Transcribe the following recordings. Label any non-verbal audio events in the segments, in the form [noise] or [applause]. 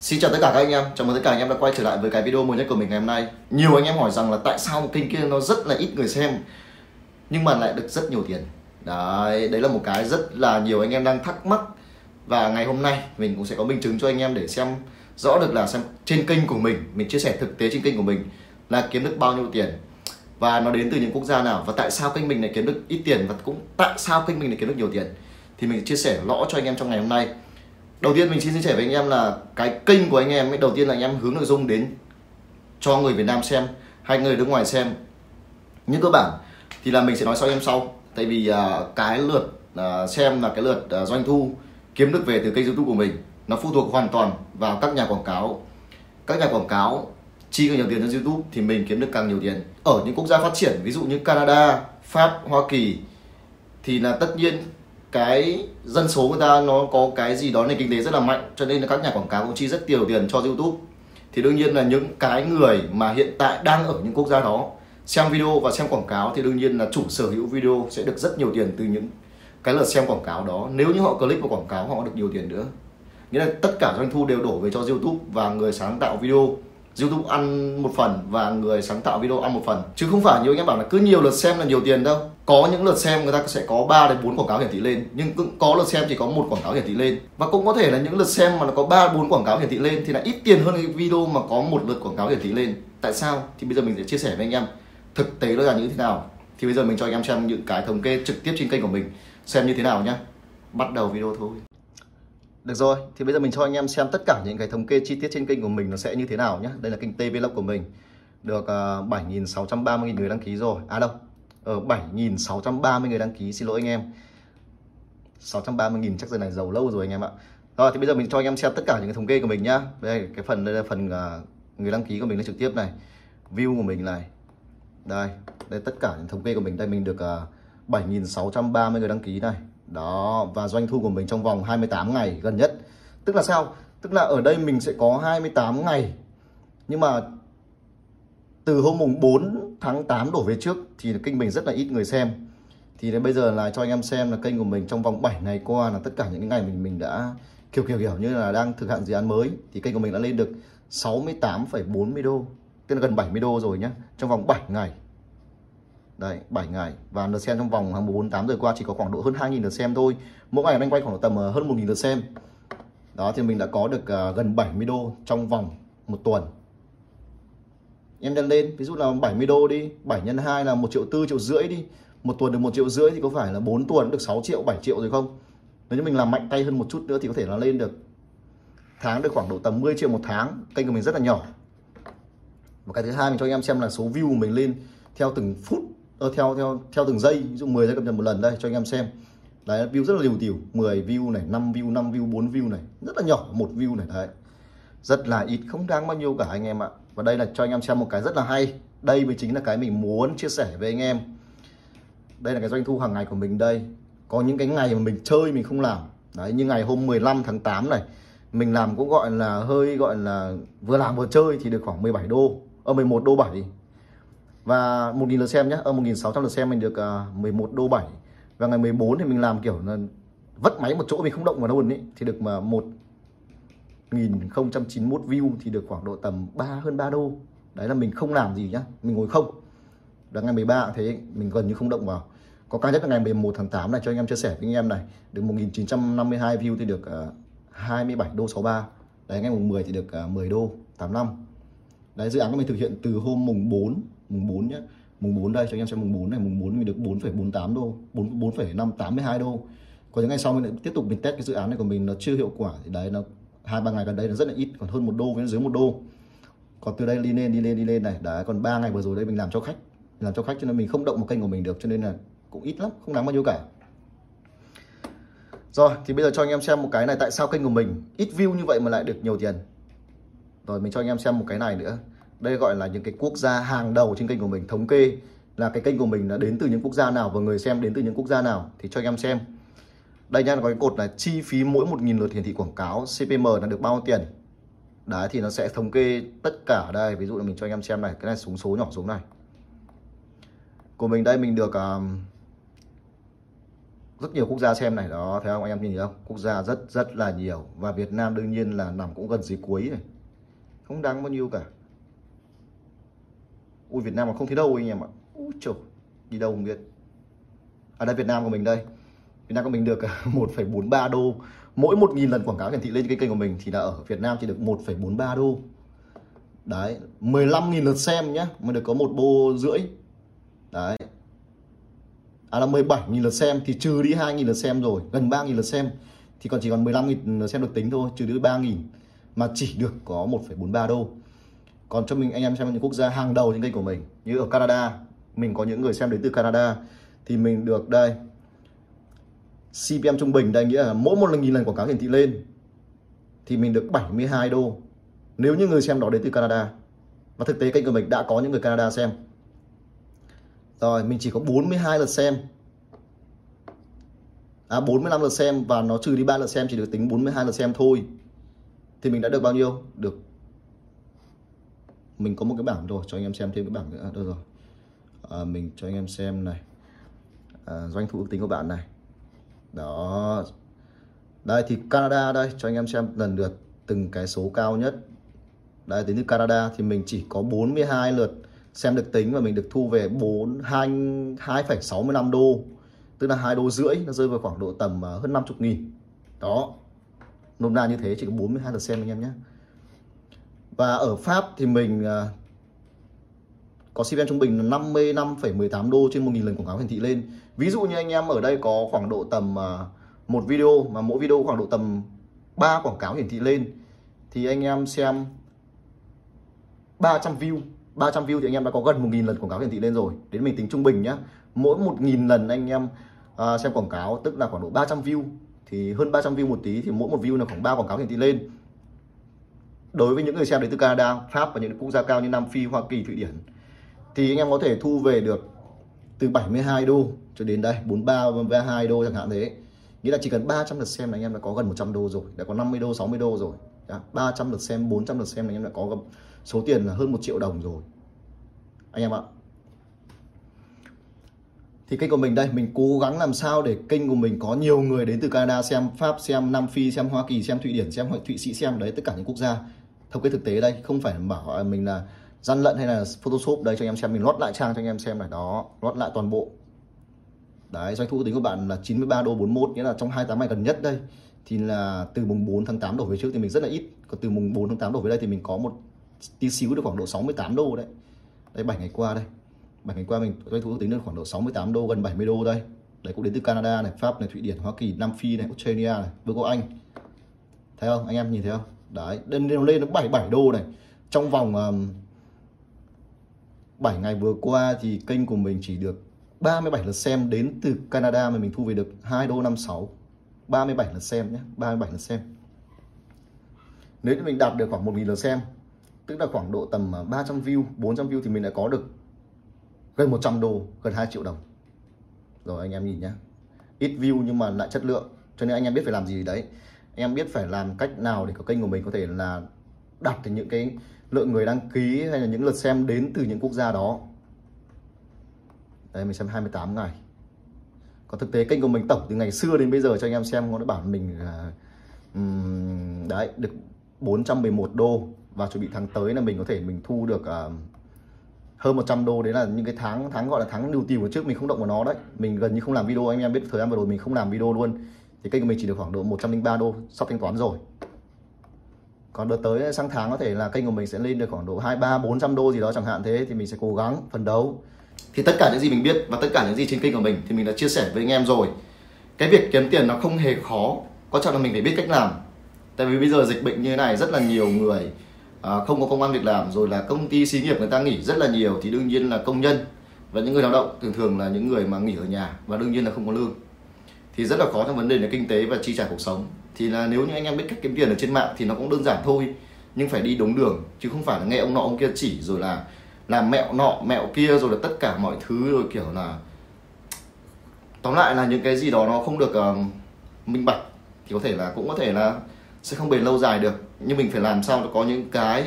Xin chào tất cả các anh em, chào mừng tất cả anh em đã quay trở lại với cái video mới nhất của mình ngày hôm nay. Nhiều anh em hỏi rằng là tại sao một kênh kia nó rất là ít người xem Nhưng mà lại được rất nhiều tiền. Đấy, đấy là một cái rất là nhiều anh em đang thắc mắc. Và ngày hôm nay mình cũng sẽ có minh chứng cho anh em để xem rõ được là xem trên kênh của mình Mình chia sẻ thực tế trên kênh của mình là kiếm được bao nhiêu tiền. Và nó đến từ những quốc gia nào Và tại sao kênh mình lại kiếm được ít tiền Và cũng tại sao kênh mình lại kiếm được nhiều tiền. Thì mình chia sẻ rõ cho anh em trong ngày hôm nay đầu tiên mình xin chia sẻ với anh em là cái kênh của anh em ấy đầu tiên là anh em hướng nội dung đến cho người Việt Nam xem hay người nước ngoài xem. Những cơ bản thì là mình sẽ nói sau em sau. Tại vì uh, cái lượt uh, xem là cái lượt uh, doanh thu kiếm được về từ kênh youtube của mình nó phụ thuộc hoàn toàn vào các nhà quảng cáo. Các nhà quảng cáo chi càng nhiều tiền cho youtube thì mình kiếm được càng nhiều tiền. Ở những quốc gia phát triển ví dụ như canada pháp hoa kỳ thì là tất nhiên cái dân số người ta nó có cái gì đó nền kinh tế rất là mạnh, cho nên là các nhà quảng cáo cũng chi rất nhiều tiền cho YouTube. Thì đương nhiên là những cái người mà hiện tại đang ở những quốc gia đó xem video và xem quảng cáo thì đương nhiên là chủ sở hữu video sẽ được rất nhiều tiền từ những cái lượt xem quảng cáo đó. Nếu như họ click vào quảng cáo, họ được nhiều tiền nữa. Nghĩa là tất cả doanh thu đều đổ về cho YouTube và người sáng tạo video. YouTube ăn một phần và người sáng tạo video ăn một phần. Chứ không phải như anh em bảo là cứ nhiều lượt xem là nhiều tiền đâu. Có những lượt xem người ta sẽ có 3 đến 4 quảng cáo hiển thị lên, nhưng cũng có lượt xem chỉ có một quảng cáo hiển thị lên. Và cũng có thể là những lượt xem mà nó có 3 4 quảng cáo hiển thị lên thì là ít tiền hơn cái video mà có một lượt quảng cáo hiển thị lên. Tại sao? Thì bây giờ mình sẽ chia sẻ với anh em thực tế nó là như thế nào. Thì bây giờ mình cho anh em xem những cái thống kê trực tiếp trên kênh của mình, xem như thế nào nhá. Bắt đầu video thôi được rồi, thì bây giờ mình cho anh em xem tất cả những cái thống kê chi tiết trên kênh của mình nó sẽ như thế nào nhé. Đây là kênh T Vlog của mình. Được à, uh, 7.630 người đăng ký rồi. À đâu, ở uh, 7.630 người đăng ký, xin lỗi anh em. 630.000 chắc giờ này giàu lâu rồi anh em ạ. Rồi thì bây giờ mình cho anh em xem tất cả những cái thống kê của mình nhá. Đây, cái phần đây là phần uh, người đăng ký của mình lên trực tiếp này. View của mình này. Đây, đây tất cả những thống kê của mình đây mình được à, uh, 7.630 người đăng ký này đó và doanh thu của mình trong vòng 28 ngày gần nhất. Tức là sao? Tức là ở đây mình sẽ có 28 ngày. Nhưng mà từ hôm mùng 4 tháng 8 đổ về trước thì kênh mình rất là ít người xem. Thì đến bây giờ là cho anh em xem là kênh của mình trong vòng 7 ngày qua là tất cả những ngày mình mình đã kiểu kiểu kiểu như là đang thực hiện dự án mới. Thì kênh của mình đã lên được 68,40 đô tức là gần 70 đô rồi nhá trong vòng 7 ngày. Đấy, 7 ngày và lượt xem trong vòng 48 giờ qua chỉ có khoảng độ hơn 2.000 lượt xem thôi. Mỗi ngày anh quay khoảng tầm ờ, hơn 1.000 lượt xem. Đó thì mình đã có được uh, gần 70 đô trong vòng một tuần. Em nhân lên, ví dụ là 70 đô đi, 7 nhân 2 là 1 triệu tư triệu rưỡi đi. Một tuần được 1 triệu rưỡi thì có phải là 4 tuần được 6 triệu, 7 triệu rồi không? Nếu như mình làm mạnh tay hơn một chút nữa thì có thể là lên được tháng được khoảng độ tầm 10 triệu một tháng. Kênh của mình rất là nhỏ. Và cái thứ hai mình cho anh em xem là số view của mình lên theo từng phút Ờ, theo theo theo từng giây, ví dụ 10 giây cập nhật một lần đây, cho anh em xem. Đấy, view rất là liều tiểu 10 view này 5 view 5 view 4 view này, rất là nhỏ, một view này, đấy. Rất là ít, không đáng bao nhiêu cả anh em ạ. Và đây là cho anh em xem một cái rất là hay. Đây mới chính là cái mình muốn chia sẻ với anh em. Đây là cái doanh thu hàng ngày của mình đây. Có những cái ngày mà mình chơi mình không làm. Đấy, như ngày hôm 15 tháng 8 này, mình làm cũng gọi là hơi gọi là vừa làm vừa chơi thì được khoảng 17 đô. Ờ, Ở 11 đô 7 và 1.000 lượt xem nhé ở 1.600 lượt xem mình được ờ, uh, 11 đô 7 và ngày 14 thì mình làm kiểu là vất máy một chỗ mình không động vào đâu ấy. Thì được mà 1091 view thì được khoảng độ tầm 3 hơn 3 đô. Đấy là mình không làm gì nhá. Mình ngồi không. Là ngày 13 thế mình gần như không động vào. Có cao nhất là ngày 11 tháng 8 này cho anh em chia sẻ với anh em này. Được 1952 view thì được ờ, uh, 27 đô 63 đấy ngày mùng 10 thì được ờ, uh, 10 đô 85 đấy dự án của mình thực hiện từ hôm mùng 4 mùng 4 nhé mùng 4 đây cho anh em xem mùng 4 này. Mùng 4 mình được 4,48 đô 4 4,582 đô. Còn những ngày sau mình lại tiếp tục mình test cái dự án này của mình nó chưa hiệu quả. Thì đấy nó hai ba ngày gần đây nó rất là ít còn hơn một đô với dưới một đô. Còn từ đây đi lên đi lên đi lên này. Đấy còn ba ngày vừa rồi đây mình làm cho khách. Làm cho khách cho nên mình không động một kênh của mình được cho nên là cũng ít lắm không đáng bao nhiêu cả. Rồi thì bây giờ cho anh em xem một cái này tại sao kênh của mình ít view như vậy mà lại được nhiều tiền. Rồi mình cho anh em xem một cái này nữa đây gọi là những cái quốc gia hàng đầu trên kênh của mình thống kê là cái kênh của mình là đến từ những quốc gia nào và người xem đến từ những quốc gia nào thì cho anh em xem. Đây nha có cái cột là chi phí mỗi 1.000 lượt hiển thị quảng cáo CPM là được bao nhiêu tiền? Đấy thì nó sẽ thống kê tất cả đây. Ví dụ là mình cho anh em xem này cái này xuống số nhỏ xuống này. Của mình đây mình được um, rất nhiều quốc gia xem này. Đó thấy không? Anh em nhìn thấy không? Quốc gia rất rất là nhiều. Và Việt Nam đương nhiên là nằm cũng gần dưới cuối này. Không đáng bao nhiêu cả ui Việt Nam mà không thấy đâu anh em ạ. Ui trời đi đâu không biết. Ở đây Việt Nam của mình đây. Việt Nam của mình được ờ, [laughs] 1,43 đô. Mỗi 1.000 lần quảng cáo hiển thị lên cái kênh của mình thì là ở Việt Nam chỉ được 1,43 đô. Đấy 15.000 lượt xem nhé mới được có một bô rưỡi. Đấy. À là 17.000 lượt xem thì trừ đi 2.000 lượt xem rồi gần 3.000 lượt xem. Thì còn chỉ còn 15.000 lượt xem được tính thôi trừ đi 3.000 mà chỉ được có 1,43 đô còn cho mình, anh em xem những quốc gia hàng đầu trên kênh của mình, như ở Canada, mình có những người xem đến từ Canada, thì mình được đây. CPM trung bình đây nghĩa là mỗi một lần nghìn lần quảng cáo hiển thị lên, thì mình được 72 đô. Nếu như người xem đó đến từ Canada, và thực tế kênh của mình đã có những người Canada xem. Rồi, mình chỉ có 42 lượt xem. À 45 lượt xem và nó trừ đi 3 lượt xem chỉ được tính 42 lượt xem thôi. Thì mình đã được bao nhiêu? Được mình có một cái bảng rồi cho anh em xem thêm cái bảng nữa. Được rồi. À, mình cho anh em xem này. À, doanh thu ước tính của bạn này. Đó. Đây thì Canada đây cho anh em xem lần lượt từng cái số cao nhất. Đây tính từ Canada thì mình chỉ có 42 lượt xem được tính và mình được thu về 4 2 2,65 đô. Tức là hai đô rưỡi nó rơi vào khoảng độ tầm à, hơn 50 nghìn. Đó. Nôm na như thế chỉ có 42 lượt xem anh em nhé và ở Pháp thì mình à, có CPM trung bình là 55,18 đô trên 1.000 lần quảng cáo hiển thị lên. Ví dụ như anh em ở đây có khoảng độ tầm à, một video mà mỗi video khoảng độ tầm 3 quảng cáo hiển thị lên thì anh em xem 300 view. 300 view thì anh em đã có gần 1.000 lần quảng cáo hiển thị lên rồi. Đến mình tính trung bình nhá. Mỗi 1.000 lần anh em uh, xem quảng cáo tức là khoảng độ 300 view thì hơn 300 view một tí thì mỗi một view là khoảng 3 quảng cáo hiển thị lên đối với những người xem đến từ Canada, Pháp và những quốc gia cao như Nam Phi, Hoa Kỳ, Thụy Điển thì anh em có thể thu về được từ 72 đô cho đến đây 43 42 đô chẳng hạn thế. Nghĩa là chỉ cần 300 lượt xem là anh em đã có gần 100 đô rồi đã có 50 đô 60 đô rồi. Dạ, đã, 300 lượt xem 400 lượt xem là anh em đã có số tiền là hơn một triệu đồng rồi. Anh em ạ. Thì kênh của mình đây mình cố gắng làm sao để kênh của mình có nhiều người đến từ Canada xem Pháp xem Nam Phi xem Hoa Kỳ xem Thụy Điển xem Thụy Sĩ xem đấy tất cả những quốc gia thống kê thực tế đây, không phải bảo à, mình là gian lận hay là photoshop. Đây, cho anh em xem, mình lót lại trang cho anh em xem này. Đó, lót lại toàn bộ. Đấy, doanh thu tính của bạn là 93 đô 41 nghĩa là trong 28 ngày gần nhất đây, thì là từ mùng 4 tháng 8 đổ về trước thì mình rất là ít. Còn từ mùng 4 tháng 8 đổ về đây thì mình có một tí xíu được khoảng độ 68 đô đấy. Đấy 7 ngày qua đây. 7 ngày qua mình, doanh thu tính được khoảng độ 68 đô, gần 70 đô đây. Đấy, cũng đến từ Canada này, Pháp này, Thụy Điển, Hoa Kỳ, Nam Phi này, Australia này Vương quốc Anh. Thấy không? Anh em nhìn thấy không? Đấy lên lên nó 77 đô này. Trong vòng um, 7 ngày vừa qua thì kênh của mình chỉ được 37 lượt xem đến từ Canada mà mình thu về được 2 đô 56 37 lượt xem nhé 37 lượt xem. Nếu như mình đạt được khoảng 1.000 lượt xem tức là khoảng độ tầm à, 300 view 400 view thì mình đã có được gần 100 đô gần 2 triệu đồng. Rồi anh em nhìn nhé ít view nhưng mà lại chất lượng cho nên anh em biết phải làm gì đấy em biết phải làm cách nào để có kênh của mình có thể là đạt được những cái lượng người đăng ký hay là những lượt xem đến từ những quốc gia đó? Đây mình xem 28 ngày. Còn thực tế kênh của mình tổng từ ngày xưa đến bây giờ cho anh em xem nó đã bảo mình là um, đấy được 411 đô và chuẩn bị tháng tới là mình có thể mình thu được uh, hơn 100 đô. Đấy là những cái tháng tháng gọi là tháng điều tiêu của trước mình không động vào nó đấy. Mình gần như không làm video anh em biết thời gian vừa rồi mình không làm video luôn thì kênh của mình chỉ được khoảng độ 103 đô sau thanh toán rồi. Còn đợt tới sang tháng có thể là kênh của mình sẽ lên được khoảng độ hai ba bốn trăm đô gì đó chẳng hạn thế thì mình sẽ cố gắng phấn đấu. Thì tất cả những gì mình biết và tất cả những gì trên kênh của mình thì mình đã chia sẻ với anh em rồi. Cái việc kiếm tiền nó không hề khó quan trọng là mình phải biết cách làm. Tại vì bây giờ dịch bệnh như thế này rất là nhiều người à, không có công an việc làm rồi là công ty xí nghiệp người ta nghỉ rất là nhiều thì đương nhiên là công nhân và những người lao động thường thường là những người mà nghỉ ở nhà và đương nhiên là không có lương thì rất là khó trong vấn đề là kinh tế và chi trả cuộc sống. Thì là nếu như anh em biết cách kiếm tiền ở trên mạng thì nó cũng đơn giản thôi nhưng phải đi đúng đường chứ không phải là nghe ông nọ ông kia chỉ rồi là làm mẹo nọ mẹo kia rồi là tất cả mọi thứ rồi kiểu là tóm lại là những cái gì đó nó không được uh, minh bạch thì có thể là cũng có thể là sẽ không bền lâu dài được. Nhưng mình phải làm sao nó có những cái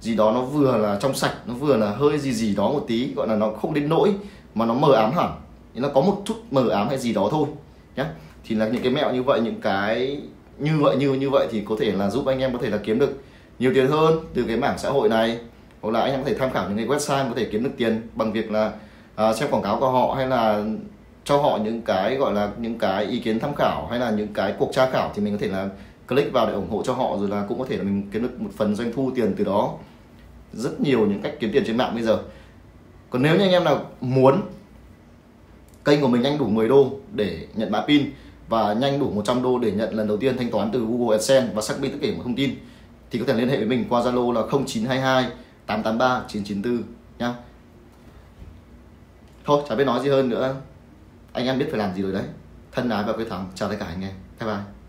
gì đó nó vừa là trong sạch nó vừa là hơi gì gì đó một tí gọi là nó không đến nỗi mà nó mờ ám hẳn. Nó có một chút mờ ám hay gì đó thôi nhé thì là những cái mẹo như vậy những cái như vậy như như vậy thì có thể là giúp anh em có thể là kiếm được nhiều tiền hơn từ cái mảng xã hội này. Hoặc là anh em có thể tham khảo những cái website có thể kiếm được tiền bằng việc là uh, xem quảng cáo của họ hay là cho họ những cái gọi là những cái ý kiến tham khảo hay là những cái cuộc tra khảo thì mình có thể là click vào để ủng hộ cho họ rồi là cũng có thể là mình kiếm được một phần doanh thu tiền từ đó. Rất nhiều những cách kiếm tiền trên mạng bây giờ. Còn nếu như anh em nào muốn kênh của mình nhanh đủ 10 đô để nhận mã pin và nhanh đủ 100 đô để nhận lần đầu tiên thanh toán từ Google AdSense và xác minh tất cả mọi thông tin thì có thể liên hệ với mình qua Zalo là 0922 883 994 nhá. Thôi, chả biết nói gì hơn nữa. Anh em biết phải làm gì rồi đấy. Thân ái và quyết thắng. Chào tất cả anh em. Bye bye.